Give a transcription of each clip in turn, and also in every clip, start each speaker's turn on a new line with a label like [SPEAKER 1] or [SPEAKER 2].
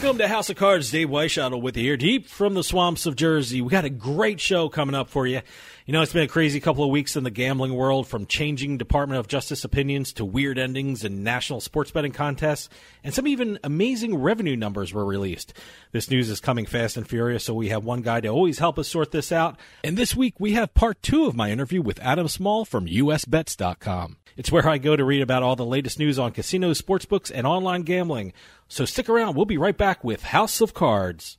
[SPEAKER 1] Welcome to House of Cards. Dave Weishuttle with you here, deep from the swamps of Jersey. We got a great show coming up for you. You know, it's been a crazy couple of weeks in the gambling world, from changing Department of Justice opinions to weird endings in national sports betting contests, and some even amazing revenue numbers were released. This news is coming fast and furious, so we have one guy to always help us sort this out. And this week we have part two of my interview with Adam Small from USBets.com. It's where I go to read about all the latest news on casinos, sportsbooks, and online gambling. So stick around. We'll be right back with House of Cards.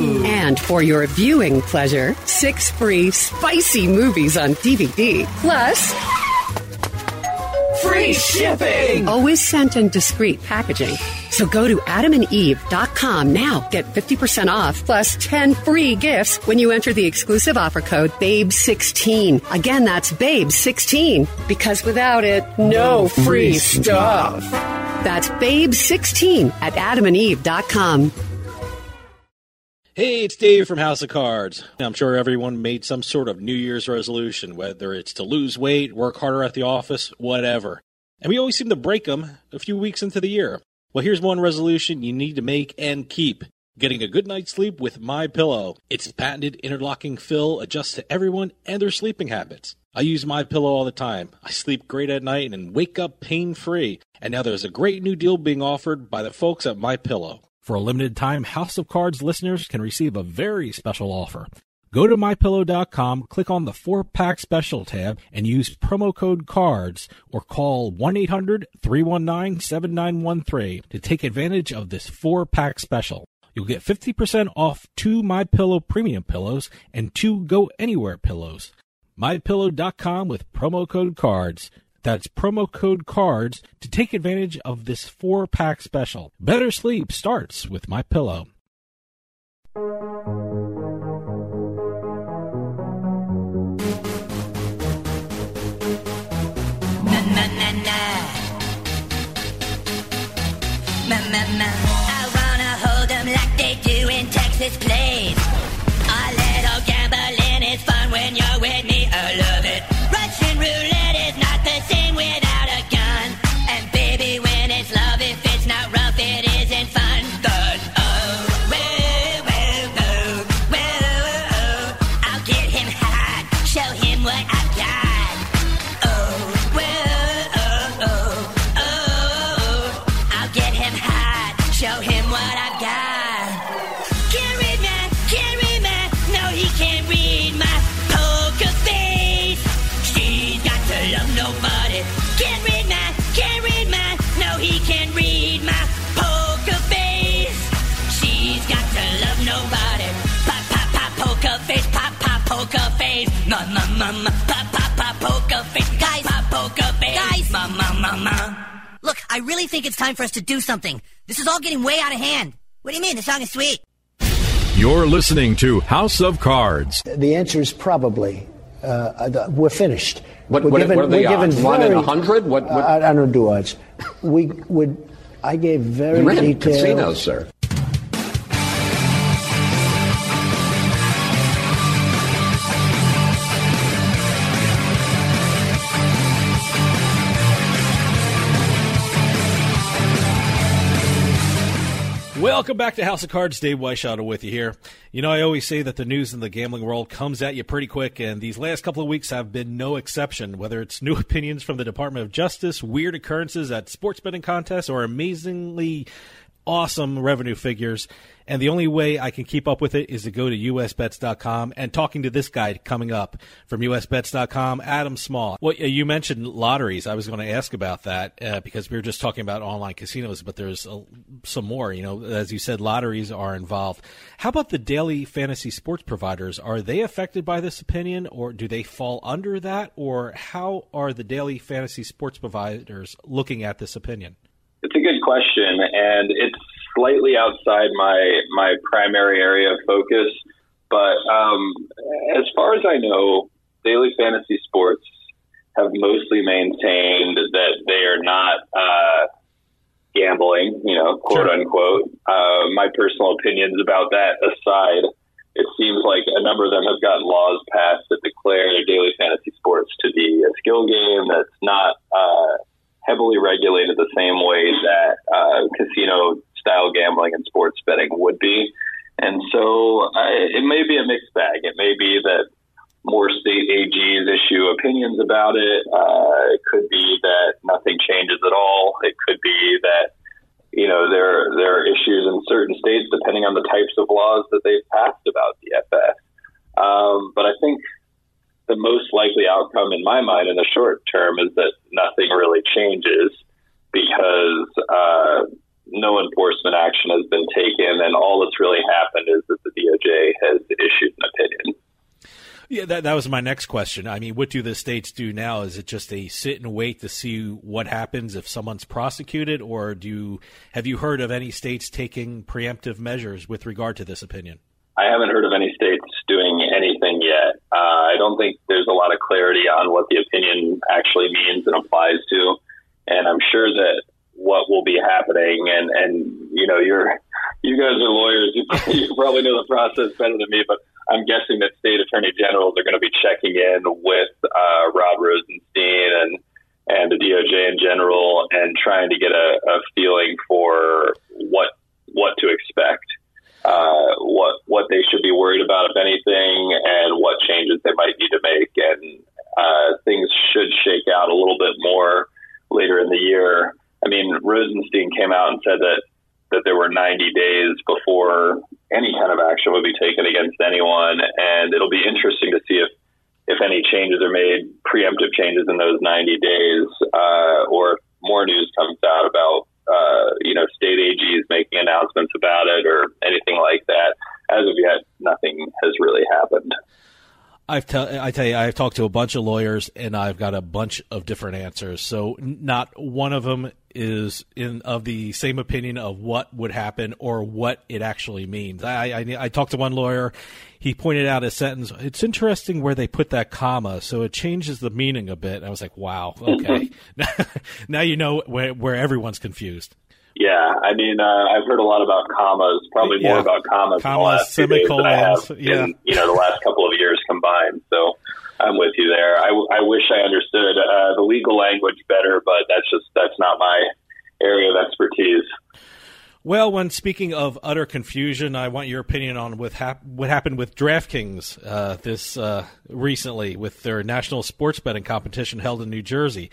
[SPEAKER 2] And for your viewing pleasure, six free spicy movies on DVD. Plus, free shipping! Always sent in discreet packaging. So go to adamandeve.com now. Get 50% off plus 10 free gifts when you enter the exclusive offer code BABE16. Again, that's BABE16. Because without it, no free stuff. That's BABE16 at adamandeve.com.
[SPEAKER 1] Hey, it's Dave from House of Cards. I'm sure everyone made some sort of New Year's resolution, whether it's to lose weight, work harder at the office, whatever. And we always seem to break them a few weeks into the year. Well, here's one resolution you need to make and keep. Getting a good night's sleep with My Pillow. Its patented interlocking fill adjusts to everyone and their sleeping habits. I use My Pillow all the time. I sleep great at night and wake up pain-free. And now there's a great new deal being offered by the folks at My Pillow. For a limited time, House of Cards listeners can receive a very special offer. Go to mypillow.com, click on the 4-pack special tab, and use promo code CARDS or call 1-800-319-7913 to take advantage of this 4-pack special. You'll get 50% off two My Pillow premium pillows and two Go Anywhere pillows. mypillow.com with promo code CARDS. That's promo code CARDS to take advantage of this 4-pack special. Better sleep starts with My Pillow.
[SPEAKER 3] I wanna hold 'em like they do in Texas, please. A little gambling is fun when you're with me. I love it.
[SPEAKER 4] I really think it's time for us to do something. This is all getting way out of hand. What do you mean? The song is sweet.
[SPEAKER 5] You're listening to House of Cards.
[SPEAKER 6] The answer is probably. Uh, we're finished.
[SPEAKER 7] What-
[SPEAKER 6] we're
[SPEAKER 7] what-
[SPEAKER 6] given,
[SPEAKER 7] what are the
[SPEAKER 6] we're
[SPEAKER 7] odds? One in
[SPEAKER 6] a
[SPEAKER 7] 100? What- what-
[SPEAKER 6] I, I don't do odds. We would. I gave very
[SPEAKER 7] You ran
[SPEAKER 6] detailed.
[SPEAKER 7] casinos, sir.
[SPEAKER 1] Welcome back to House of Cards. Dave Weishuttle with you here. You know, I always say that the news in the gambling world comes at you pretty quick, and these last couple of weeks have been no exception. Whether it's new opinions from the Department of Justice, weird occurrences at sports betting contests, or amazingly awesome revenue figures. And the only way I can keep up with it is to go to usbets.com and talking to this guy coming up from usbets.com, Adam Small. Well, you mentioned lotteries. I was going to ask about that uh, because we were just talking about online casinos, but there's some more. You know, as you said, lotteries are involved. How about the daily fantasy sports providers? Are they affected by this opinion or do they fall under that? Or how are the daily fantasy sports providers looking at this opinion?
[SPEAKER 8] It's a good question, and it's slightly outside my my primary area of focus. But um, as far as I know, daily fantasy sports have mostly maintained that they are not uh, gambling, you know, quote unquote. Uh, my personal opinions about that aside, it seems like a number of them have gotten laws passed that declare daily fantasy sports to be a skill game that's not. Uh, heavily regulated the same way that uh, casino style gambling and sports betting would be. And so it may be a mixed bag. It may be that more state AGs issue opinions about it. Uh, it could be that nothing changes at all. It could be that you know there there are issues in certain states depending on the types of laws that they've passed about DFS. Um, but I think the most likely outcome in my mind in the short term is that nothing really changes because uh, no enforcement action has been taken, and all that's really happened is that the DOJ has issued an opinion.
[SPEAKER 1] Yeah, that, that was my next question. I mean, what do the states do now? Is it just a sit and wait to see what happens if someone's prosecuted, or do you, have you heard of any states taking preemptive measures with regard to this opinion?
[SPEAKER 8] I haven't heard of any states anything yet. Uh, I don't think there's a lot of clarity on what the opinion actually means and applies to, and I'm sure that what will be happening, and and you know, you're you guys are lawyers, you, you probably know the process better than me, but I'm guessing that state attorney generals are going to be checking in with uh, Rod Rosenstein and and the DOJ in general, and trying to get a, a feeling for what what to expect uh, what what they should be worried about, if anything, and what changes they might need to make. And uh, things should shake out a little bit more later in the year. I mean, Rosenstein came out and said that that there were 90 days before any kind of action would be taken against anyone, and it'll be interesting to see if if any changes are made, preemptive changes in those 90 days, uh, or more news comes out about uh, you know, state AGs making announcements about it or anything like that. As of yet, nothing has really happened.
[SPEAKER 1] I've tell I tell you, I've talked to a bunch of lawyers, and I've got a bunch of different answers. So not one of them is in of the same opinion of what would happen or what it actually means. I I, I talked to one lawyer. He pointed out a sentence. It's interesting where they put that comma, so it changes the meaning a bit. I was like, wow, okay. now you know where where everyone's confused.
[SPEAKER 8] Yeah, I mean, uh, I've heard a lot about commas, probably more about commas,
[SPEAKER 1] Commas,
[SPEAKER 8] last few days than I have
[SPEAKER 1] semicolons, yeah.
[SPEAKER 8] in you know the last couple of years combined. So I'm with you there. I, w- I wish I understood uh, the legal language better, but that's just that's not my area of expertise.
[SPEAKER 1] Well, when speaking of utter confusion, I want your opinion on with hap- what happened with DraftKings uh, this uh, recently with their national sports betting competition held in New Jersey.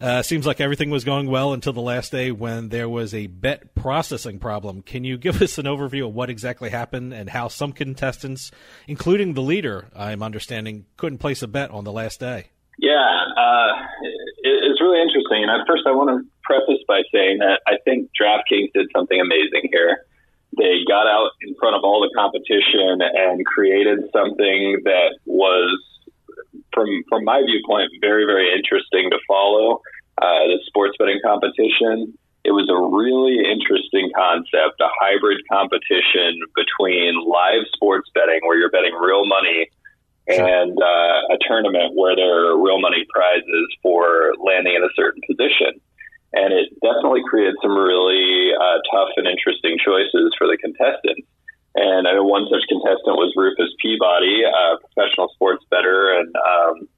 [SPEAKER 1] Uh, seems like everything was going well until the last day when there was a bet processing problem. Can you give us an overview of what exactly happened and how some contestants, including the leader, I'm understanding, couldn't place a bet on the last day?
[SPEAKER 8] Yeah, uh, it, it's really interesting. And first, I want to preface by saying that I think DraftKings did something amazing here. They got out in front of all the competition and created something that was from from my viewpoint, very very interesting to follow uh, the sports betting competition. It was a really interesting concept, a hybrid competition between live sports betting, where you're betting real money, and uh, a tournament where there are real money prizes for landing in a certain position. And it definitely created some really uh, tough and interesting choices for the contestants. And I know one such contestant was Rufus Peabody, a professional sports bettor and um,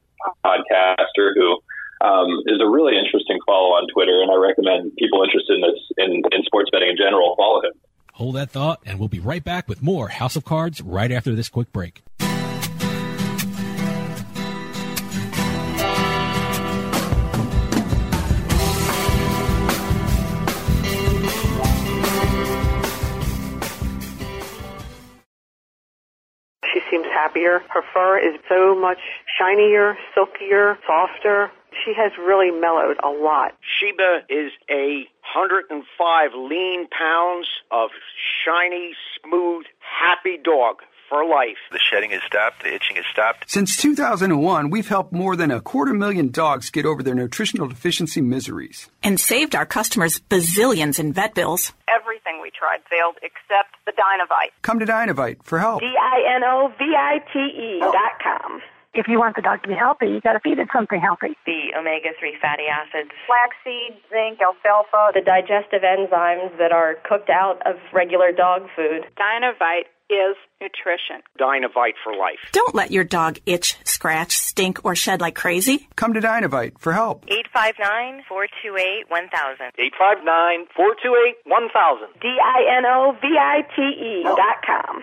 [SPEAKER 8] podcaster who um, is a really interesting follow on Twitter. And I recommend people interested in this in, in sports betting in general follow him.
[SPEAKER 9] Hold that thought, and we'll be right back with more House of Cards right after this quick break.
[SPEAKER 10] Seems happier. Her fur is so much shinier, silkier, softer. She has really mellowed a lot.
[SPEAKER 11] Sheba is a 105 lean pounds of shiny, smooth, happy dog for life.
[SPEAKER 12] The shedding has stopped, the itching has stopped.
[SPEAKER 13] Since 2001, we've helped more than a quarter million dogs get over their nutritional deficiency miseries.
[SPEAKER 14] And saved our customers bazillions in vet bills.
[SPEAKER 15] Everything we tried failed except the Dinovite.
[SPEAKER 13] Come to Dinovite for help.
[SPEAKER 15] D-I-N-O-V-I-T-E oh. dot com.
[SPEAKER 16] If you want the dog to be healthy, you got to feed it something healthy.
[SPEAKER 17] The omega-3 fatty acids.
[SPEAKER 15] Flaxseed, zinc, alfalfa.
[SPEAKER 18] The digestive enzymes that are cooked out of regular dog food.
[SPEAKER 19] Dinovite is nutrition.
[SPEAKER 11] Dinovite for life.
[SPEAKER 14] Don't let your dog itch, scratch, stink, or shed like crazy.
[SPEAKER 13] Come to Dinovite for help.
[SPEAKER 17] 859-428-1000.
[SPEAKER 11] 859-428-1000.
[SPEAKER 15] D-I-N-O-V-I-T-E dot com.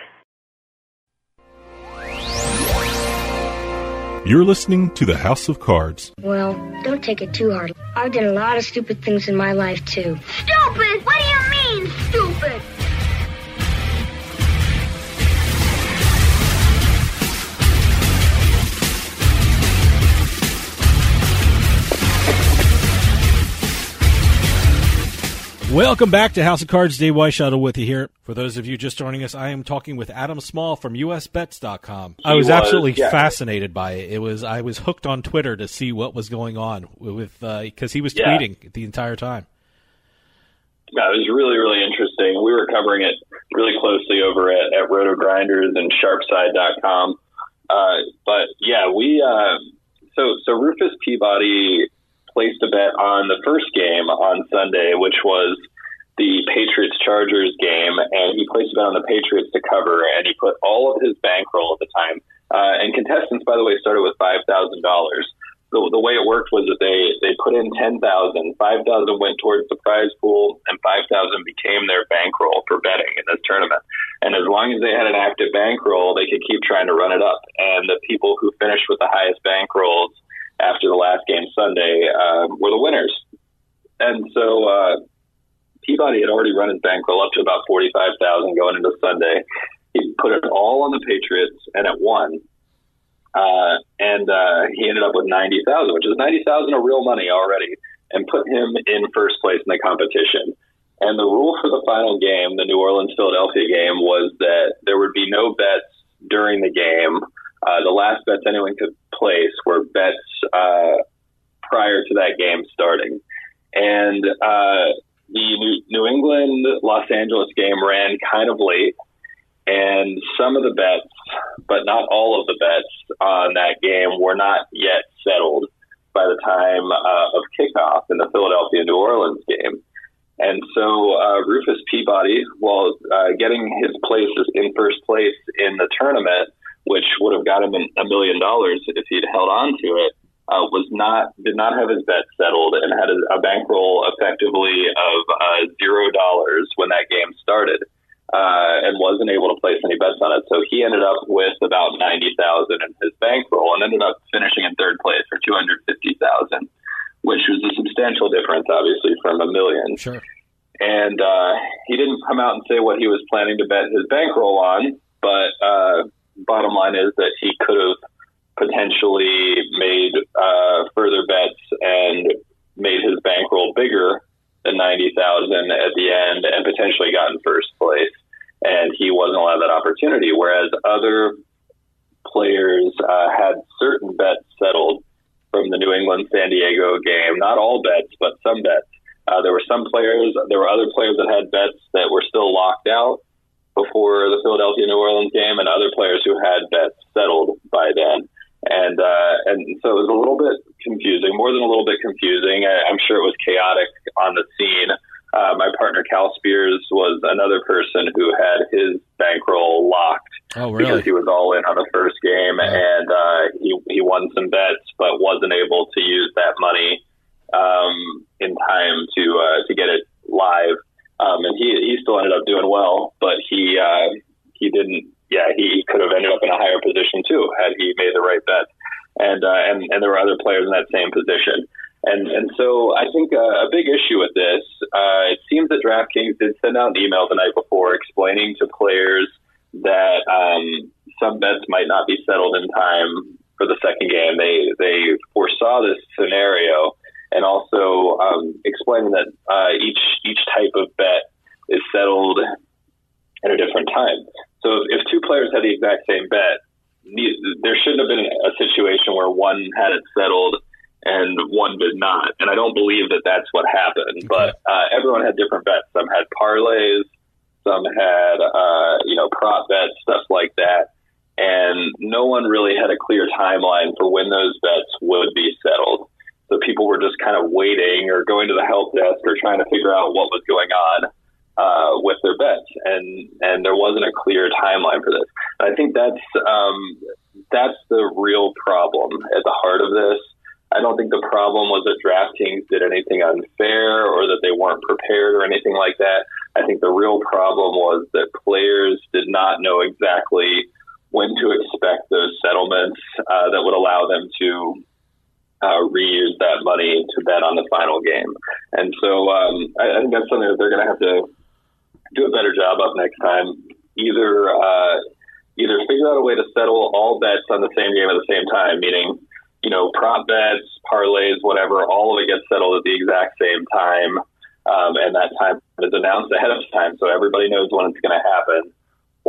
[SPEAKER 5] You're listening to the House of Cards.
[SPEAKER 20] Well, don't take it too hard. I've done a lot of stupid things in my life, too.
[SPEAKER 21] Stupid? What do you mean,
[SPEAKER 9] Welcome back to House of Cards. Dave Weishuttle with you here. For those of you just joining us, I am talking with Adam Small from USBets.com. I was,
[SPEAKER 8] was,
[SPEAKER 9] absolutely
[SPEAKER 8] yeah.
[SPEAKER 9] fascinated by it. It was I was hooked on Twitter to see what was going on with because he was
[SPEAKER 8] Yeah.
[SPEAKER 9] tweeting the entire time.
[SPEAKER 8] Yeah, it was really, really interesting. We were covering it really closely over at, at RotoGrinders and Sharpside.com. Uh, but yeah, we uh, so so Rufus Peabody placed a bet on the first game on Sunday, which was the Patriots Chargers game, and he placed a bet on the Patriots to cover, and he put all of his bankroll at the time. Uh, and contestants, by the way, started with five thousand dollars. The, the way it worked was that they they put in ten thousand, five thousand went towards the prize pool, and five thousand became their bankroll for betting in this tournament. And as long as they had an active bankroll, they could keep trying to run it up. And the people who finished with the highest bankrolls after the last game Sunday uh, were the winners. And so uh, Peabody had already run his bankroll up to about forty five thousand going into Sunday. He put it all on the Patriots, and it won. Uh, and uh, he ended up with ninety thousand, which is ninety thousand of real money already, and put him in first place in the competition. And the rule for the final game, the New Orleans Philadelphia game, was that there would be no bets during the game. Uh, the last bets anyone could place were bets uh, prior to that game starting. And uh, the New, England Los Angeles game ran kind of late, and some of the bets, but not all of the bets on that game, were not yet settled by the time uh, of kickoff in the Philadelphia New Orleans game. And so uh, Rufus Peabody, while uh, getting his places in first place in the tournament, which would have got him a million dollars if he'd held on to it, uh, was not did not have his bet settled and had a, a bankroll effectively of uh, zero dollars when that game started, uh, and wasn't able to place any bets on it. So he ended up with about ninety thousand in his bankroll and ended up finishing in third place for two hundred fifty thousand, which was a substantial difference, obviously, from a million.
[SPEAKER 9] Sure.
[SPEAKER 8] And uh, he didn't come out and say what he was planning to bet his bankroll on, but uh, bottom line is that he could have potentially made uh, further bets and made his bankroll bigger than ninety thousand at the end, and potentially gotten first place. And he wasn't allowed that opportunity, whereas other players uh, had certain bets settled from the New England San Diego game. Not all bets, but some bets. Uh, there were some players, there were other players that had bets that were still locked out before the Philadelphia New Orleans game, and other players who had bets settled by then. And uh, and so it was a little bit confusing, more than a little bit confusing. I, I'm sure it was chaotic on the scene. Uh, my partner Cal Spears was another person who had his bankroll locked
[SPEAKER 9] Oh,
[SPEAKER 8] because he was all in on the first game, and uh, he he won some bets, but wasn't able to use that money um, in time to uh, to get it live. Um, and he he still ended up doing well, but he uh, he didn't. Yeah, he could have ended up in a higher position too had he made the right bet. And uh, and and there were other players in that same position. And and so I think uh, a big issue with this, uh, it seems that DraftKings did send out an email the night before explaining to players that um, some bets might not be settled in time for the second game. They they foresaw this scenario and also um, explaining that uh, each each type of bet is settled at a different time. So if, two players had the exact same bet, there shouldn't have been a situation where one had it settled and one did not. And I don't believe that that's what happened. But uh, everyone had different bets. Some had parlays, some had uh, you know prop bets, stuff like that. And no one really had a clear timeline for when those bets would be settled. So people were just kind of waiting or going to the help desk or trying to figure out what was going on uh, with their bets, and and there wasn't a clear timeline for this. And I think that's um, that's the real problem at the heart of this. I don't think the problem was that DraftKings did anything unfair or that they weren't prepared or anything like that. I think the real problem was that players did not know exactly when to expect those settlements uh, that would allow them to uh, reuse that money to bet on the final game. And so um, I, I think that's something that they're going to have to do a better job of next time. Either uh, either figure out a way to settle all bets on the same game at the same time, meaning you know prop bets, parlays, whatever, all of it gets settled at the exact same time, um, and that time is announced ahead of time, so everybody knows when it's going to happen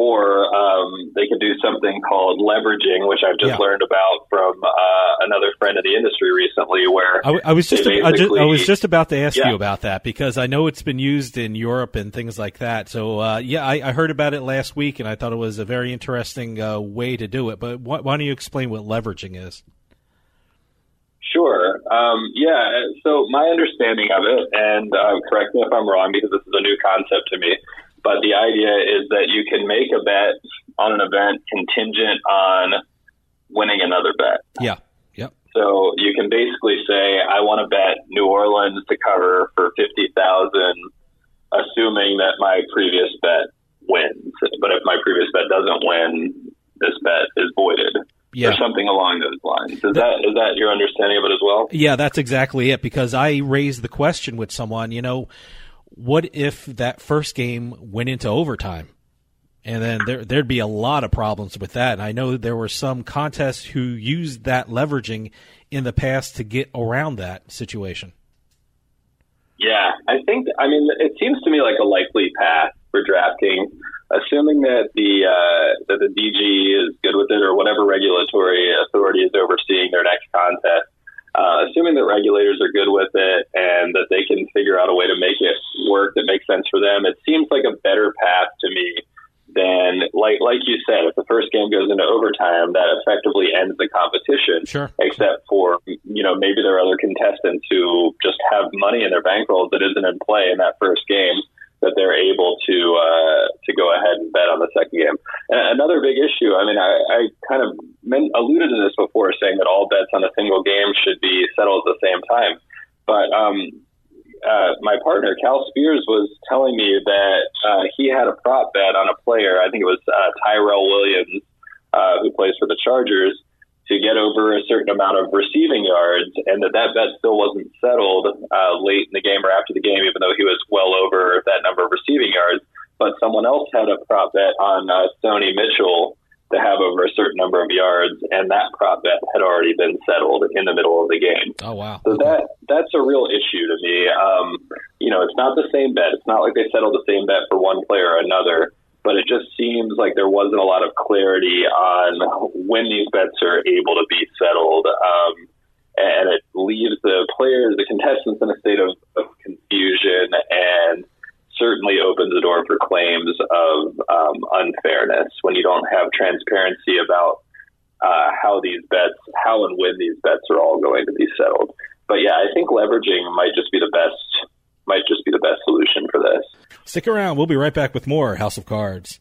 [SPEAKER 8] or um, they could do something called leveraging, which I've just
[SPEAKER 9] Yeah.
[SPEAKER 8] learned about from uh, another friend in the industry recently. Where
[SPEAKER 9] I, I was just I, just I was just about to ask
[SPEAKER 8] Yeah.
[SPEAKER 9] you about that because I know it's been used in Europe and things like that. So uh, yeah, I, I heard about it last week and I thought it was a very interesting uh, way to do it. But why, why don't you explain what leveraging is?
[SPEAKER 8] Sure. Um, yeah. So my understanding of it, and uh, correct me if I'm wrong because this is a new concept to me, but the idea is that you can make a bet on an event contingent on winning another bet.
[SPEAKER 9] Yeah. Yep.
[SPEAKER 8] So you can basically say, I want to bet New Orleans to cover for fifty thousand, assuming that my previous bet wins. But if my previous bet doesn't win, this bet is voided.
[SPEAKER 9] Yeah.
[SPEAKER 8] Or something along those lines. Is that is that your understanding of it as well?
[SPEAKER 9] Yeah, that's exactly it. Because I raised the question with someone, you know, what if that first game went into overtime? And then there, there'd be a lot of problems with that. And I know there were some contests who used that leveraging in the past to get around that situation.
[SPEAKER 8] Yeah, I think. I mean, it seems to me like a likely path for DraftKings, assuming that the uh, that the DG is good with it or whatever regulatory authority is overseeing their next contest. Uh, assuming that regulators are good with it and that they can figure out a way to make it work that makes sense for them, it seems like a better path to me than like like you said. If the first game goes into overtime, that effectively ends the competition.
[SPEAKER 9] Sure.
[SPEAKER 8] Except for you know maybe there are other contestants who just have money in their bankrolls that isn't in play in that first game that they're able to uh, to go ahead and bet on the second game. And another big issue. I mean, I, I kind of alluded to this before, saying that all bets on a single game should be settled at the same time. But um, uh, my partner Cal Spears was telling me that uh, he had a prop bet on a player. I think it was uh, Tyrell Williams, uh, who plays for the Chargers, to get over a certain amount of receiving yards, and that that bet still wasn't settled uh, late in the game or after the game, even though he was well over that number of receiving yards. But someone else had a prop bet on uh, Sony Michel to have over a certain number of yards, and that prop bet had already been settled in the middle of the game.
[SPEAKER 9] Oh wow!
[SPEAKER 8] So that that's a real issue to me. Um, you know, it's not the same bet. It's not like they settled the same bet for one player or another. but it just seems like there wasn't a lot of clarity on when these bets are able to be settled. Um, and it leaves the players, the contestants, in a state of, of confusion and certainly opens the door for claims of um, unfairness when you don't have transparency about uh, how these bets, how and when these bets are all going to be settled. But yeah, I think leveraging might just be the best, might just be the best solution for this.
[SPEAKER 9] Stick around. We'll be right back with more House of Cards.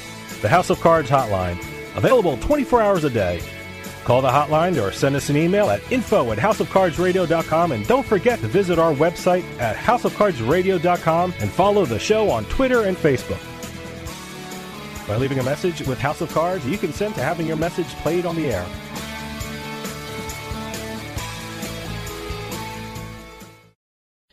[SPEAKER 22] The House of Cards hotline, available 24 hours a day. Call the hotline or send us an email at info at houseofcardsradio.com and don't forget to visit our website at houseofcardsradio.com and follow the show on Twitter and Facebook. By leaving a message with House of Cards, you consent to having your message played on the air.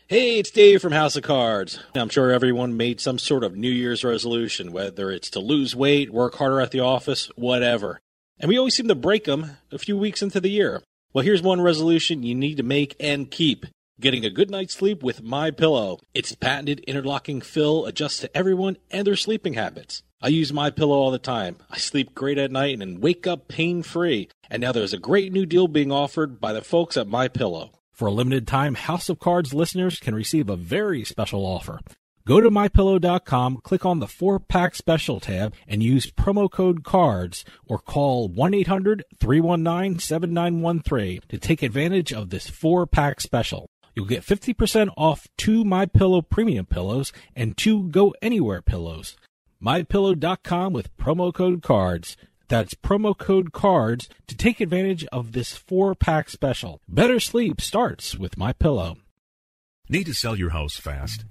[SPEAKER 9] Hey, it's Dave from House of Cards. I'm sure everyone made some sort of New Year's resolution, whether it's to lose weight, work harder at the office, whatever. And we always seem to break them a few weeks into the year. Well, here's one resolution you need to make and keep. Getting a good night's sleep with My Pillow. Its patented interlocking fill adjusts to everyone and their sleeping habits. I use My Pillow all the time. I sleep great at night and wake up pain-free. And now there's a great new deal being offered by the folks at My Pillow.
[SPEAKER 1] For a limited time, House of Cards listeners can receive a very special offer. Go to mypillow.com, click on the 4-pack special tab, and use promo code CARDS or call 1-800-319-7913 to take advantage of this 4-pack special. You'll get 50% off two MyPillow premium pillows and two Go Anywhere pillows. MyPillow.com with promo code CARDS. That's promo code CARDS to take advantage of this four pack special. Better sleep starts with my pillow.
[SPEAKER 23] Need to sell your house fast?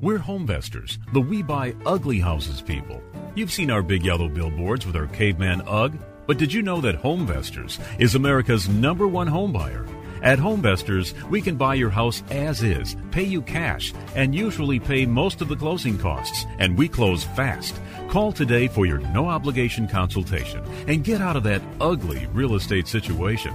[SPEAKER 23] We're Homevestors, the we buy ugly houses people. You've seen our big yellow billboards with our caveman UGG, but did you know that Homevestors is America's number one home buyer? At Homevestors, we can buy your house as is, pay you cash, and usually pay most of the closing costs, and we close fast. Call today for your no obligation consultation and get out of that ugly real estate situation.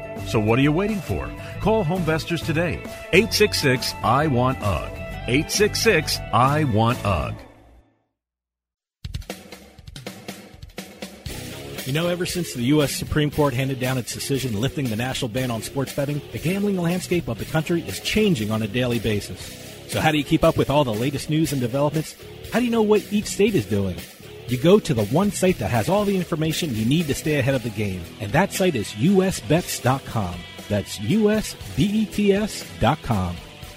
[SPEAKER 23] So what are you waiting for? Call Homevestors today. 866 I Want UG. 866 I Want UG.
[SPEAKER 1] You know, ever since the U.S. Supreme Court handed down its decision lifting the national ban on sports betting, the gambling landscape of the country is changing on a daily basis. So, how do you keep up with all the latest news and developments? How do you know what each state is doing? You go to the one site that has all the information you need to stay ahead of the game, and that site is usbets.com. That's usbets.com.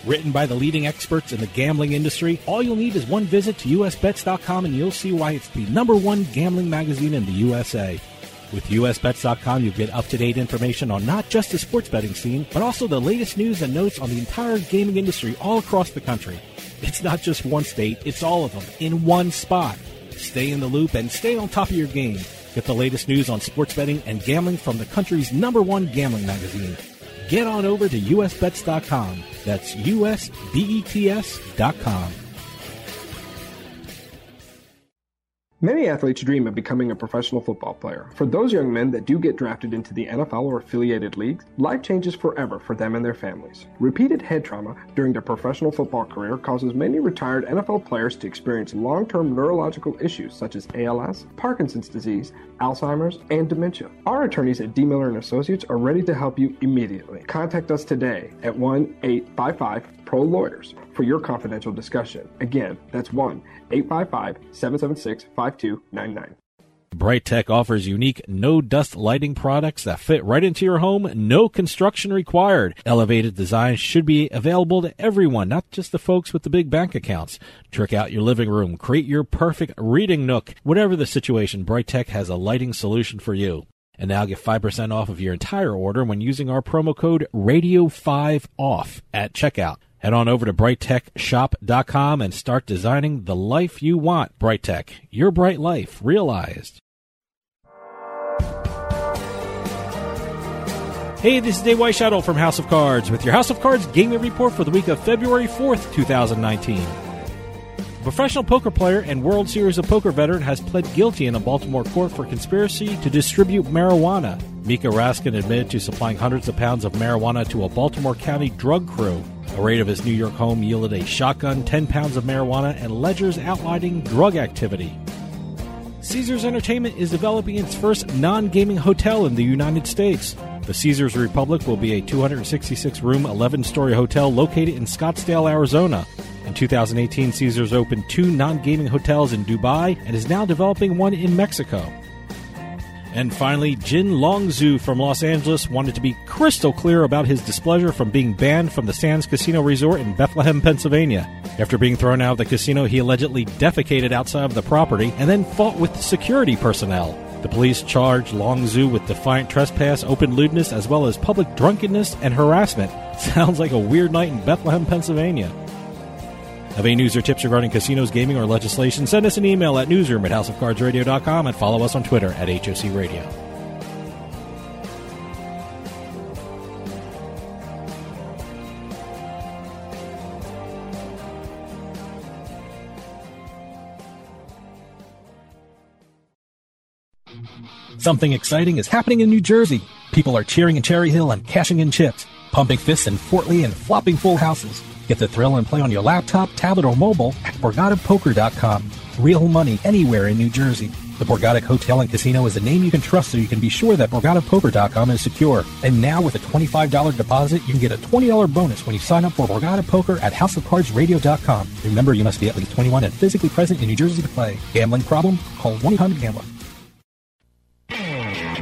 [SPEAKER 1] Written by the leading experts in the gambling industry, all you'll need is one visit to usbets.com and you'll see why it's the number one gambling magazine in the USA. With usbets.com, you'll get up to date information on not just the sports betting scene, but also the latest news and notes on the entire gaming industry all across the country. It's not just one state, it's all of them in one spot. Stay in the loop and stay on top of your game. Get the latest news on sports betting and gambling from the country's number one gambling magazine. Get on over to usbets.com. That's usbets.com.
[SPEAKER 24] Many athletes dream of becoming a professional football player. For those young men that do get drafted into the NFL or affiliated leagues, life changes forever for them and their families. Repeated head trauma during their professional football career causes many retired NFL players to experience long term neurological issues such as ALS, Parkinson's disease, Alzheimer's, and dementia. Our attorneys at D. Miller and Associates are ready to help you immediately. Contact us today at 1 855 Pro Lawyers for your confidential discussion. Again, that's 1 855 776 5299.
[SPEAKER 1] Brightech offers unique no dust lighting products that fit right into your home, no construction required. Elevated designs should be available to everyone, not just the folks with the big bank accounts. Trick out your living room, create your perfect reading nook. Whatever the situation, Brightech has a lighting solution for you. And now get 5% off of your entire order when using our promo code RADIO5OFF at checkout. Head on over to brightechshop.com and start designing the life you want. Brightech, your bright life realized. Hey, this is Dave Weishuttle from House of Cards with your House of Cards gaming report for the week of February 4th, 2019. A professional poker player and World Series of Poker veteran has pled guilty in a Baltimore court for conspiracy to distribute marijuana. Mika Raskin admitted to supplying hundreds of pounds of marijuana to a Baltimore County drug crew. A raid of his New York home yielded a shotgun, 10 pounds of marijuana, and ledgers outlining drug activity. Caesars Entertainment is developing its first non gaming hotel in the United States. The Caesars Republic will be a 266 room, 11 story hotel located in Scottsdale, Arizona. In 2018, Caesars opened two non gaming hotels in Dubai and is now developing one in Mexico. And finally, Jin Longzhu from Los Angeles wanted to be crystal clear about his displeasure from being banned from the Sands Casino Resort in Bethlehem, Pennsylvania. After being thrown out of the casino, he allegedly defecated outside of the property and then fought with security personnel. The police charged Longzhu with defiant trespass, open lewdness, as well as public drunkenness and harassment. Sounds like a weird night in Bethlehem, Pennsylvania. Have any news or tips regarding casinos, gaming, or legislation? Send us an email at newsroom at houseofcardsradio.com and follow us on Twitter at HOC Radio. Something exciting is happening in New Jersey. People are cheering in Cherry Hill and cashing in chips, pumping fists in Fort Lee and flopping full houses. Get the thrill and play on your laptop, tablet, or mobile at BorgataPoker.com. Real money anywhere in New Jersey. The Borgata Hotel and Casino is a name you can trust so you can be sure that BorgataPoker.com is secure. And now with a $25 deposit, you can get a $20 bonus when you sign up for Borgata Poker at HouseOfCardsRadio.com. Remember, you must be at least 21 and physically present in New Jersey to play. Gambling problem? Call 1-800-GAMBLER.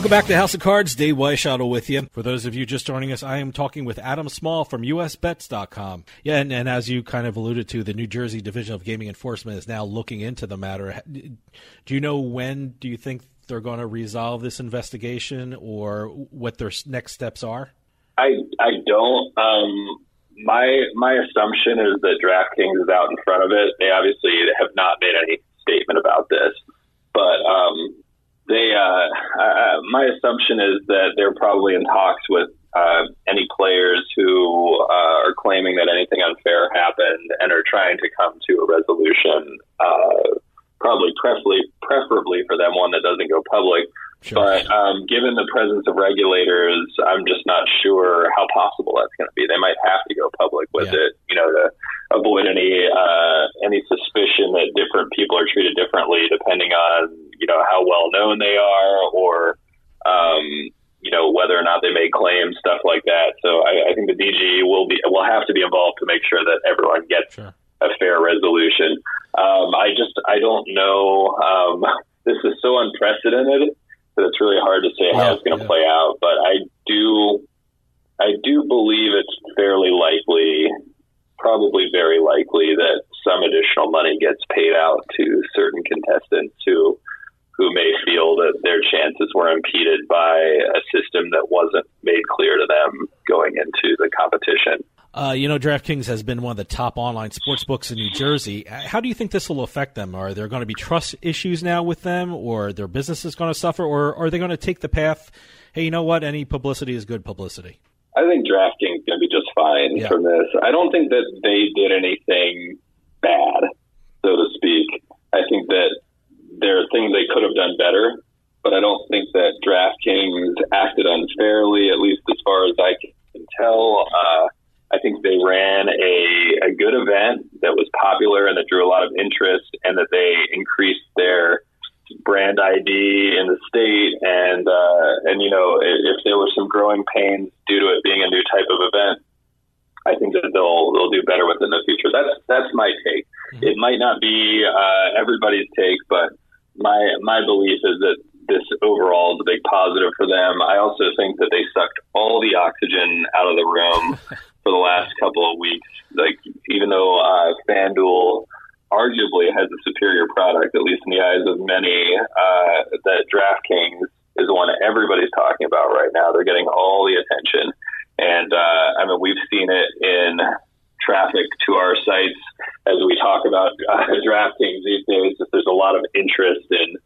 [SPEAKER 1] Welcome back to House of Cards. Dave Weishuttle with you. For those of you just joining us, I am talking with Adam Small from USBets.com. Yeah, and, and as you kind of alluded to, the New Jersey Division of Gaming Enforcement is now looking into the matter. Do you know when do you think they're going to resolve this investigation or what their next steps are?
[SPEAKER 8] I I don't. Um, my my assumption is that DraftKings is out in front of it. They obviously have not made any statement about this, but um, they uh, uh, my assumption is that they're probably in talks with uh, any players who uh, are claiming that anything unfair happened and are trying to come to a resolution. Uh, probably preferably preferably for them one that doesn't go public.
[SPEAKER 1] Sure.
[SPEAKER 8] But um, given the presence of regulators, I'm just not sure how possible that's going to be. They might have to go public with
[SPEAKER 1] Yeah.
[SPEAKER 8] it, you know, to avoid any uh, any suspicion that different people are treated differently depending on you know how well known they are or um, you know whether or not they may claim stuff like that. So I, I, think the DG will be will have to be involved to make sure that everyone gets
[SPEAKER 1] sure.
[SPEAKER 8] a fair resolution. Um, I just I don't know. Um, this is so unprecedented that it's really hard to say
[SPEAKER 1] yeah, how
[SPEAKER 8] it's going to
[SPEAKER 1] yeah.
[SPEAKER 8] play out. But I do I do believe it's fairly likely, probably very likely that some additional money gets paid out to certain contestants who who may feel that their chances were impeded by a system that wasn't made clear to them going into the competition.
[SPEAKER 1] Uh, you know, DraftKings has been one of the top online sports books in New Jersey. How do you think this will affect them? Are there going to be trust issues now with them, or their business is going to suffer, or are they going to take the path? Hey, you know what? Any publicity is good publicity.
[SPEAKER 8] I think DraftKings is going to be just fine
[SPEAKER 1] Yeah.
[SPEAKER 8] from this. I don't think that they did anything bad, so to speak. I think that there are things they could have done better, but I don't think that DraftKings acted unfairly, at least as far as I can tell. Uh, I think they ran a, a good event that was popular and that drew a lot of interest, and that they increased their brand ID in the state. And uh, and you know, if, if there were some growing pains due to it being a new type of event, I think that they'll they'll do better with it in the future. That's that's my take. It might not be uh, everybody's take, but my my belief is that this overall is a big positive for them. I also think that they sucked all the oxygen out of the room for the last couple of weeks. Like even though uh, FanDuel arguably has a superior product, at least in the eyes of many, uh, that DraftKings is the one that everybody's talking about right now. They're getting all the attention. And uh, I mean, we've seen it in traffic to our sites as we talk about uh, DraftKings these days. That there's a lot of interest in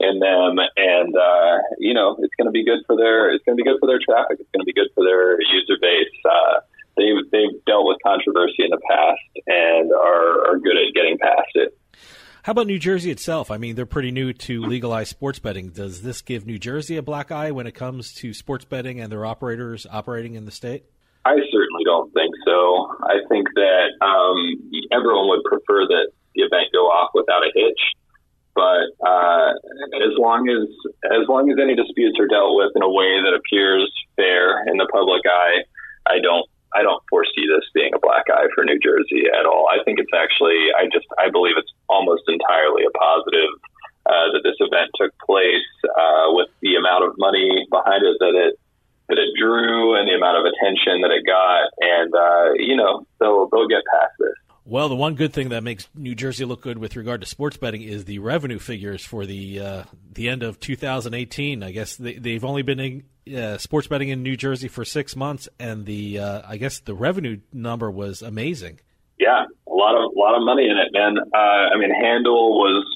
[SPEAKER 8] in them, and uh, you know, it's going to be good for their it's going to be good for their traffic. It's going to be good for their user base. Uh, they've they've dealt with controversy in the past and are are good at getting past it.
[SPEAKER 1] How about New Jersey itself? I mean, they're pretty new to legalized sports betting. Does this give New Jersey a black eye when it comes to sports betting and their operators operating in the state?
[SPEAKER 8] I certainly don't think so. I think that um, everyone would prefer that the event go off without a hitch. But uh, as long as as long as any disputes are dealt with in a way that appears fair in the public eye, I don't I don't foresee this being a black eye for New Jersey at all. I think it's actually I just I believe it's almost entirely a positive uh, that this event took place uh, with the amount of money behind it that it that it drew and the amount of attention that it got, and uh, you know they'll they'll get past this.
[SPEAKER 1] Well, the one good thing that makes New Jersey look good with regard to sports betting is the revenue figures for the uh, the end of 2018. I guess they, they've only been in uh, sports betting in New Jersey for six months, and the uh, I guess the revenue number was amazing.
[SPEAKER 8] Yeah, a lot of a lot of money in it, man. Uh, I mean, Handle was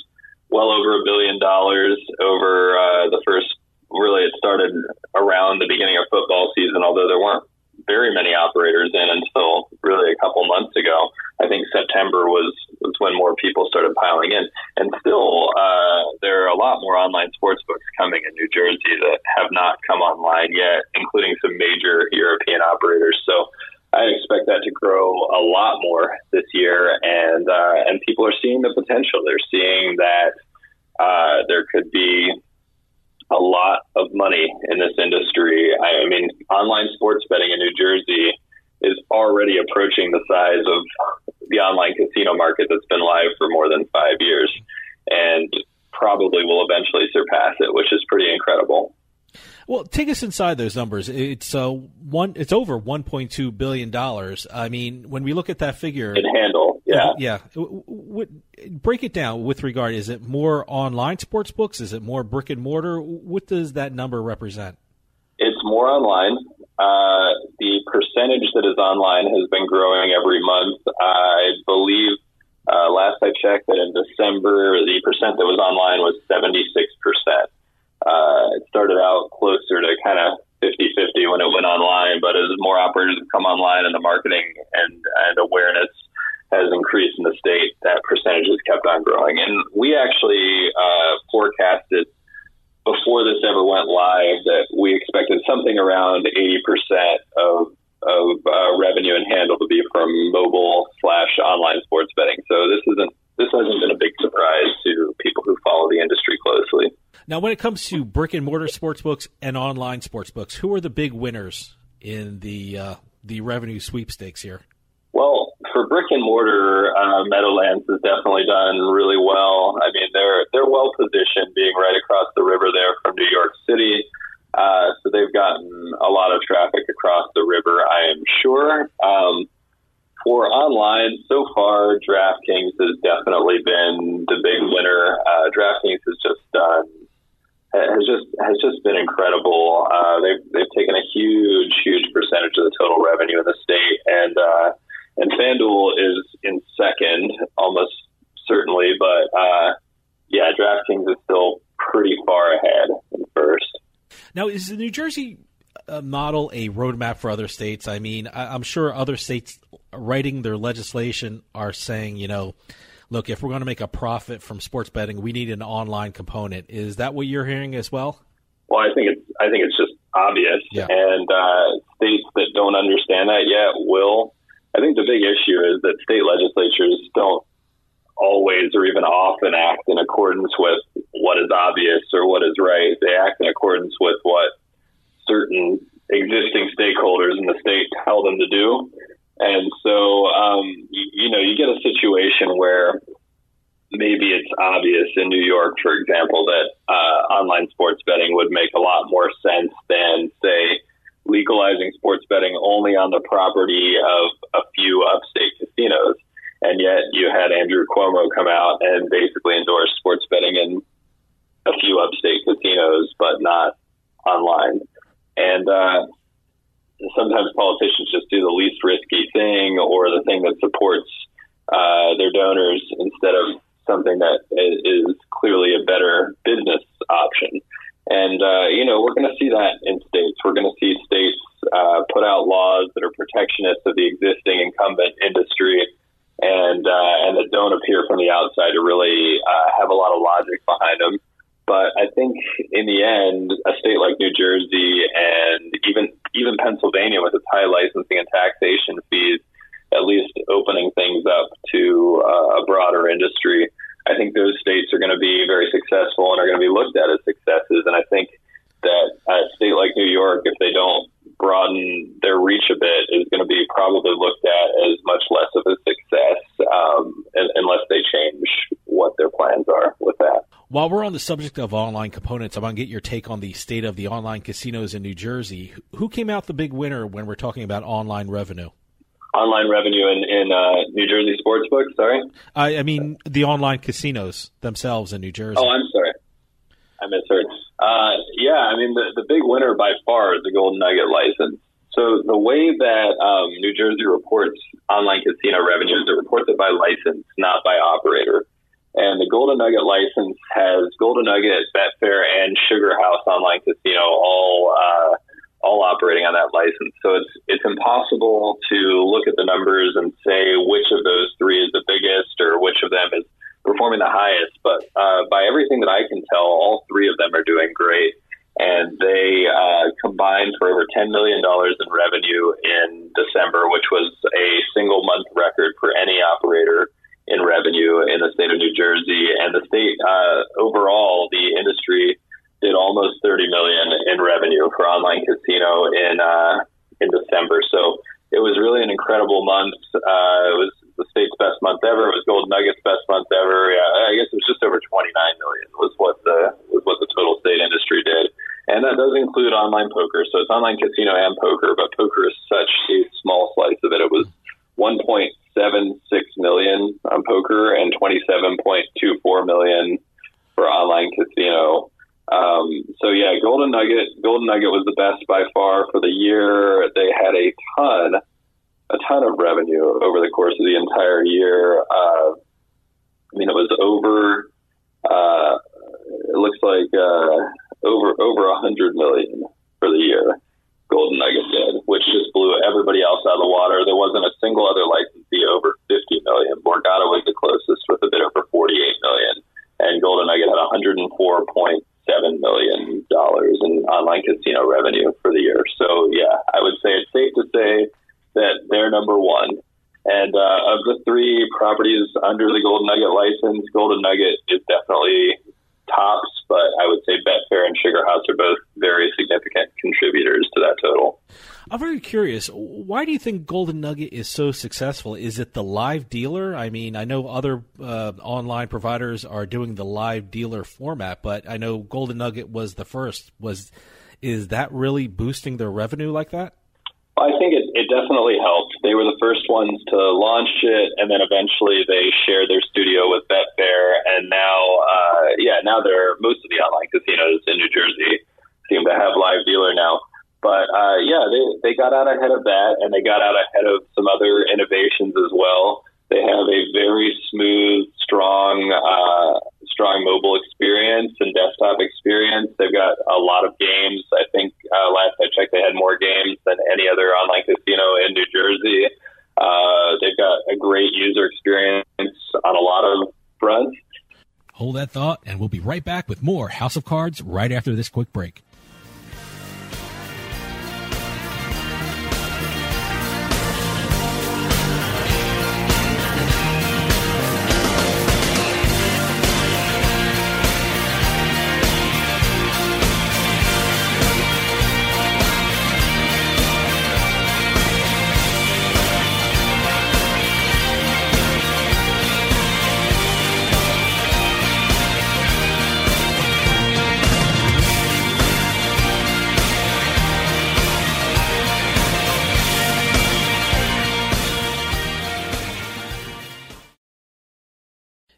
[SPEAKER 8] well over a billion dollars over uh, the first. Really, it started around the beginning of football season, although there weren't very many operators in until really a couple months ago. I think September was was when more people started piling in, and still uh, there are a lot more online sports books coming in New Jersey that have not come online yet, including some major European operators. So I expect that to grow a lot more this year, and uh, and people are seeing the potential. They're seeing that uh, there could be a lot of money in this industry. I, mean, online sports betting in New Jersey is already approaching the size of the online casino market that's been live for more than five years, and probably will eventually surpass it, which is pretty incredible.
[SPEAKER 1] Well, take us inside those numbers. It's uh, one. It's over 1.2 billion dollars. I mean, when we look at that figure,
[SPEAKER 8] In handle, yeah.
[SPEAKER 1] yeah. W- w- break it down with regard. Is it more online sports books? Is it more brick and mortar? What does that number represent?
[SPEAKER 8] It's more online. Uh, the percentage that is online has been growing every month. I believe uh, last I checked that in December, the percent that was online was 76%. Uh, it started out closer to kind of 50-50 when it went online, but as more operators have come online and the marketing and, and awareness has increased in the state, that percentage has kept on growing. And we actually uh, forecasted before this ever went live that we expected something around 80% of of uh, revenue and handle to be from mobile slash online sports betting. So this isn't this hasn't been a big surprise to people who follow the industry closely.
[SPEAKER 1] Now, when it comes to brick and mortar sports books and online sports books, who are the big winners in the uh, the revenue sweepstakes here?
[SPEAKER 8] Well, for brick and mortar, uh, Meadowlands has definitely done really well. I mean, they're they're well positioned, being right across the river there from New York City. Uh, so they've gotten a lot of traffic across the river, I am sure. Um, for online, so far, DraftKings has definitely been the big winner. Uh, DraftKings has just done has just has just been incredible. Uh, they've they've taken a huge huge percentage of the total revenue in the state, and uh, and FanDuel is in second, almost certainly, but uh, yeah, DraftKings is still pretty far ahead in first.
[SPEAKER 1] Now, is the New Jersey uh, model a roadmap for other states? I mean, I'm sure other states writing their legislation are saying, you know, look, if we're going to make a profit from sports betting, we need an online component. Is that what you're hearing as well?
[SPEAKER 8] Well, I think it's I think it's just obvious,
[SPEAKER 1] yeah.
[SPEAKER 8] and uh, states that don't understand that yet will. I think the big issue is that state legislatures don't always or even often act in accordance with what is obvious or what is right. They act in accordance with what certain existing stakeholders in the state tell them to do. And so, um, you, you know, you get a situation where maybe it's obvious in New York, for example, that uh, online sports betting would make a lot more sense than, say, legalizing sports betting only on the property of a few upstate casinos. And yet you had Andrew Cuomo come out and basically endorse sports betting in a few upstate casinos, but not online. And uh, sometimes politicians just do the least risky thing or the thing that supports uh, their donors instead of something that is clearly a better business option. And, uh, you know, we're going to see that in states. We're going to see states uh, put out laws that are protectionist of the existing incumbent industry and, uh, and that don't appear from the outside to really uh, have a lot of logic behind them. But I think in the end, a state like New Jersey even Pennsylvania, with its high licensing and taxation fees, at least opening things up to uh, a broader industry, I think those states are going to be very successful and are going to be looked at as successes. And I think that a state like New York, if they don't broaden their reach a bit, is going to be probably looked at as much less of a success um, unless they change what their plans are with that.
[SPEAKER 1] While we're on the subject of online components, I want to get your take on the state of the online casinos in New Jersey. Who came out the big winner when we're talking about online revenue?
[SPEAKER 8] Online revenue in, in uh, New Jersey sportsbook, sorry?
[SPEAKER 1] I, I mean, the online casinos themselves in New Jersey.
[SPEAKER 8] Oh, I'm sorry. I misheard. Uh, yeah, I mean, the, the big winner by far is the Golden Nugget license. So the way that um, New Jersey reports online casino revenues, it reports it by license, not by operator. And the Golden Nugget license has Golden Nugget, Betfair, and Sugar House Online Casino all uh, all operating on that license. So it's it's impossible to look at the numbers and say which of those three is the biggest or which of them is performing the highest. But uh, by everything that I can tell, all three of them are doing great, and they uh, combined for over ten million dollars in revenue in December, which was a single month record for any operator in revenue in the state of New Jersey, and the state uh, overall, the industry did almost 30 million in revenue for online casino in uh, in December. So it was really an incredible month. Uh, it was the state's best month ever. It was Golden Nuggets' best month ever. Yeah, I guess it was just over 29 million was what the was what the total state industry did. And that does include online poker. So it's online casino and poker, but poker is such a small slice of it. It was 1.76 million on poker and 27.24 million for online casino. Um, so yeah, Golden Nugget, Golden Nugget was the best by far for the year. They had a ton, a ton of revenue over the course of the entire year. Uh, I mean, it was over. Uh, it looks like uh, over over a hundred million for the year. Golden Nugget did, which just blew everybody else out of the water. There wasn't a single other licensee over 50 million. Borgata was the closest with a bit over 48 million, and Golden Nugget had 104.7 million dollars in online casino revenue for the year. So yeah, I would say it's safe to say that they're number one. And uh, of the three properties under the Golden Nugget license, Golden Nugget is definitely tops, but I would say Betfair and Sugar House are both very significant contributors to that total.
[SPEAKER 1] I'm very curious. Why do you think Golden Nugget is so successful? Is it the live dealer? I mean, I know other uh, online providers are doing the live dealer format, but I know Golden Nugget was the first. Was is that really boosting their revenue like that?
[SPEAKER 8] I think it, it definitely helped. They were the first ones to launch it, and then eventually they shared their studio with Betfair, and now, uh, yeah, now they're most of the online casinos in New Jersey seem to have live dealer now. But uh, yeah, they they got out ahead of that, and they got out ahead of some other innovations as well. They have a very smooth, strong, uh, strong mobile experience and desktop experience. They've got a lot of games. I think uh, last I checked, they had more games than any other online casino in New Jersey. Uh, they've got a great user experience on a lot of fronts.
[SPEAKER 1] Hold that thought, and we'll be right back with more House of Cards right after this quick break.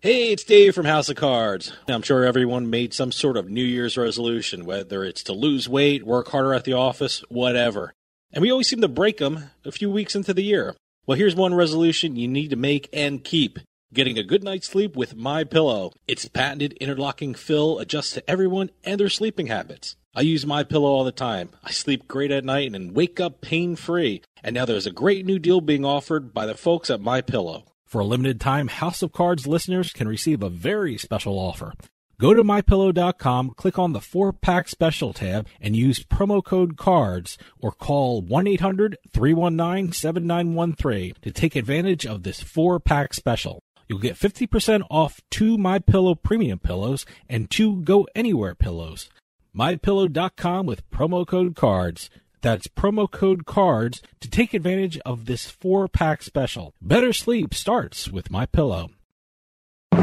[SPEAKER 1] Hey, it's Dave from House of Cards. I'm sure everyone made some sort of New Year's resolution, whether it's to lose weight, work harder at the office, whatever. And we always seem to break them a few weeks into the year. Well, here's one resolution you need to make and keep. Getting a good night's sleep with My Pillow. Its patented interlocking fill adjusts to everyone and their sleeping habits. I use My Pillow all the time. I sleep great at night and wake up pain-free. And now there's a great new deal being offered by the folks at My Pillow. For a limited time, House of Cards listeners can receive a very special offer. Go to mypillow.com, click on the 4-pack special tab, and use promo code CARDS or call 1-800-319-7913 to take advantage of this 4-pack special. You'll get 50% off two My Pillow premium pillows and two Go Anywhere pillows. mypillow.com with promo code CARDS. That's promo code CARDS to take advantage of this four pack special. Better sleep starts with my pillow.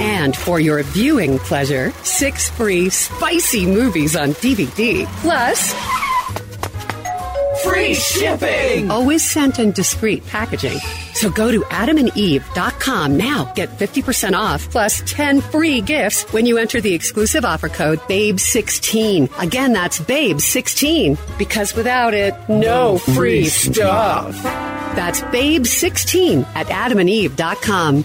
[SPEAKER 2] And for your viewing pleasure, six free spicy movies on DVD. Plus, free shipping! Always sent in discreet packaging. So go to adamandeve.com now. Get 50% off plus 10 free gifts when you enter the exclusive offer code BABE16. Again, that's BABE16. Because without it, no free stuff. That's BABE16 at adamandeve.com.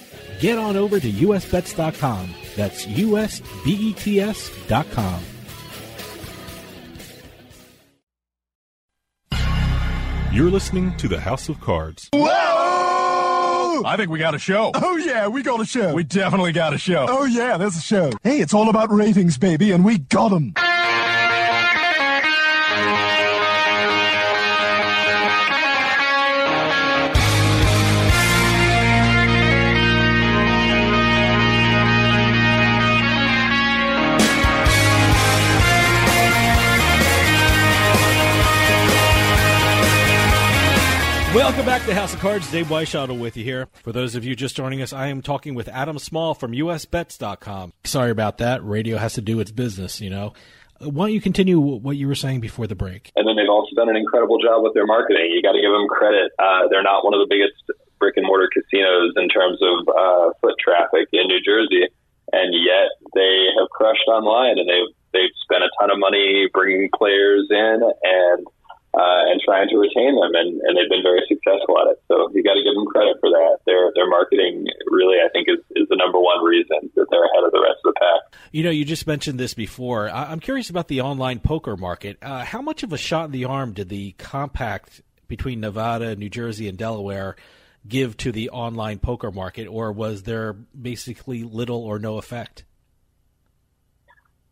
[SPEAKER 1] Get on over to usbets.com. That's usbets.com.
[SPEAKER 22] You're listening to the House of Cards.
[SPEAKER 25] Whoa! I think we got a show.
[SPEAKER 26] Oh, yeah, we got a show.
[SPEAKER 25] We definitely got a show.
[SPEAKER 26] Oh, yeah, there's a show. Hey, it's all about ratings, baby, and we got them.
[SPEAKER 1] Welcome back to House of Cards. Dave Weishuttle with you here. For those of you just joining us, I am talking with Adam Small from USBets.com. Sorry about that. Radio has to do its business, you know. Why don't you continue what you were saying before the break?
[SPEAKER 8] And then they've also done an incredible job with their marketing. You got to give them credit. Uh, they're not one of the biggest brick and mortar casinos in terms of uh, foot traffic in New Jersey, and yet they have crushed online, and they've they've spent a ton of money bringing players in and uh, and trying to retain them, and, and they've been very successful at it. So you got to give them credit for that. Their their marketing really, I think, is, is the number one reason that they're ahead of the rest of the pack.
[SPEAKER 1] You know, you just mentioned this before. I'm curious about the online poker market. Uh, how much of a shot in the arm did the compact between Nevada, New Jersey, and Delaware give to the online poker market, or was there basically little or no effect?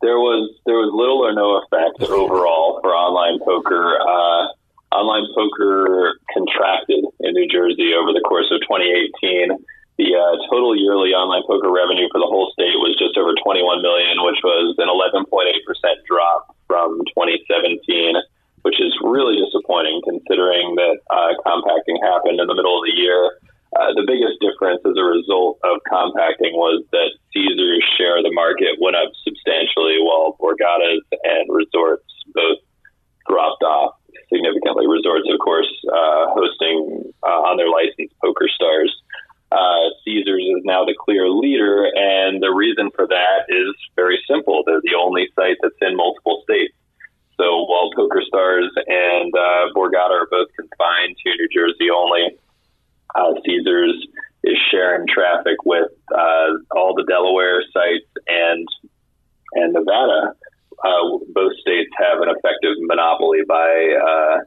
[SPEAKER 8] There was there was little or no effect overall for online poker. Uh, online poker contracted in New Jersey over the course of 2018. The uh, total yearly online poker revenue for the whole state was just over 21 million, which was an 11.8 percent drop from 2017, which is really disappointing considering that uh, compacting happened in the middle of the year. Uh, the biggest difference as a result of compacting was that Caesars' share of the market went up substantially, while Borgata's and Resorts both dropped off significantly. Resorts, of course, uh, hosting uh, on their license Poker Stars. Uh, Caesars is now the clear leader, and the reason for that is very simple. They're the only site that's in multiple states. So while Poker Stars and uh, Borgata are both confined to New Jersey only, uh, Caesars is sharing traffic with uh, all the Delaware sites and and Nevada. Uh, both states have an effective monopoly by uh,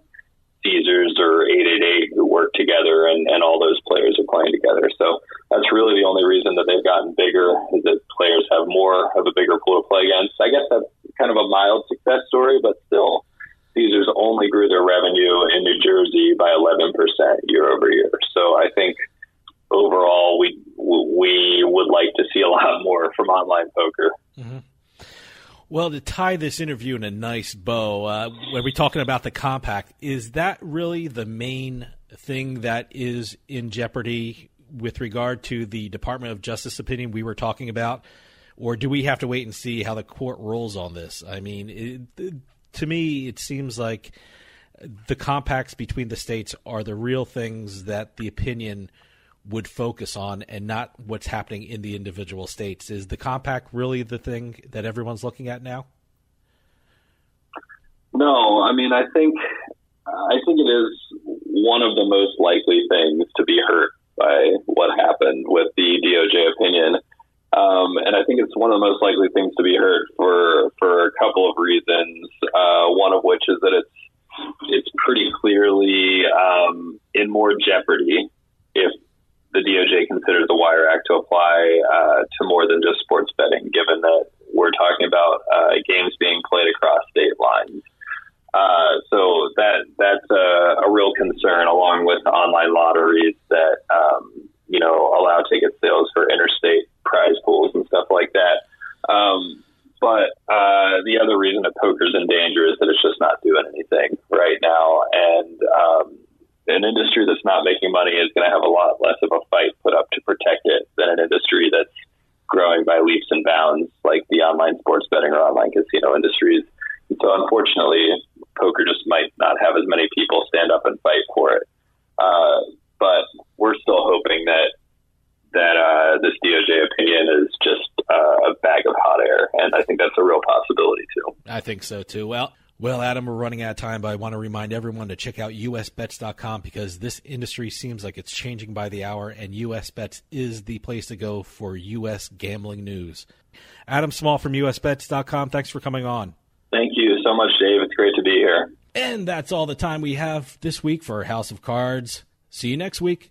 [SPEAKER 8] Caesars or 888 who work together, and, and all those players are playing together. So that's really the only reason that they've gotten bigger is that players have more of a bigger pool to play against. I guess that's kind of a mild success story, but still, Caesars only grew their revenue in New Jersey by 11% year over year. So I think overall we we would like to see a lot more from online poker.
[SPEAKER 1] Mm-hmm. Well, to tie this interview in a nice bow, uh, when we're talking about the compact, is that really the main thing that is in jeopardy with regard to the Department of Justice opinion we were talking about? Or do we have to wait and see how the court rules on this? I mean, it, to me, it seems like the compacts between the states are the real things that the opinion would focus on and not what's happening in the individual states. Is the compact really the thing that everyone's looking at now?
[SPEAKER 8] No, I mean, I think I think it is one of the most likely things to be hurt by what happened with the DOJ opinion. Um, and I think it's one of the most likely things to be hurt for for a couple of reasons. Uh, one of which is that it's it's pretty clearly um, in more jeopardy if the DOJ considers the Wire Act to apply uh, to more than just sports betting, given that we're talking about uh, games being played across state lines. Uh, so that that's a, a, real concern, along with online lotteries that um, you know allow ticket sales for interstate prize pools and stuff like that. Um, but uh, the other reason that poker's in danger is that it's just not doing anything right now, and um, an industry that's not making money is going to have a lot less of a fight put up to protect it than an industry that's growing by leaps and bounds, like the online sports betting or online casino industries. And so, unfortunately, poker just might not have as many people stand up and fight for it. Uh, but we're still hoping that that uh, this DOJ opinion is just uh, a bag of hot air, and I think that's a real possibility too.
[SPEAKER 1] I think so too. Well. Well, Adam, we're running out of time, but I want to remind everyone to check out usbets.com because this industry seems like it's changing by the hour, and USBets is the place to go for U.S. gambling news. Adam Small from usbets.com, thanks for coming on.
[SPEAKER 8] Thank you so much, Dave. It's great to be here.
[SPEAKER 1] And that's all the time we have this week for House of Cards. See you next week.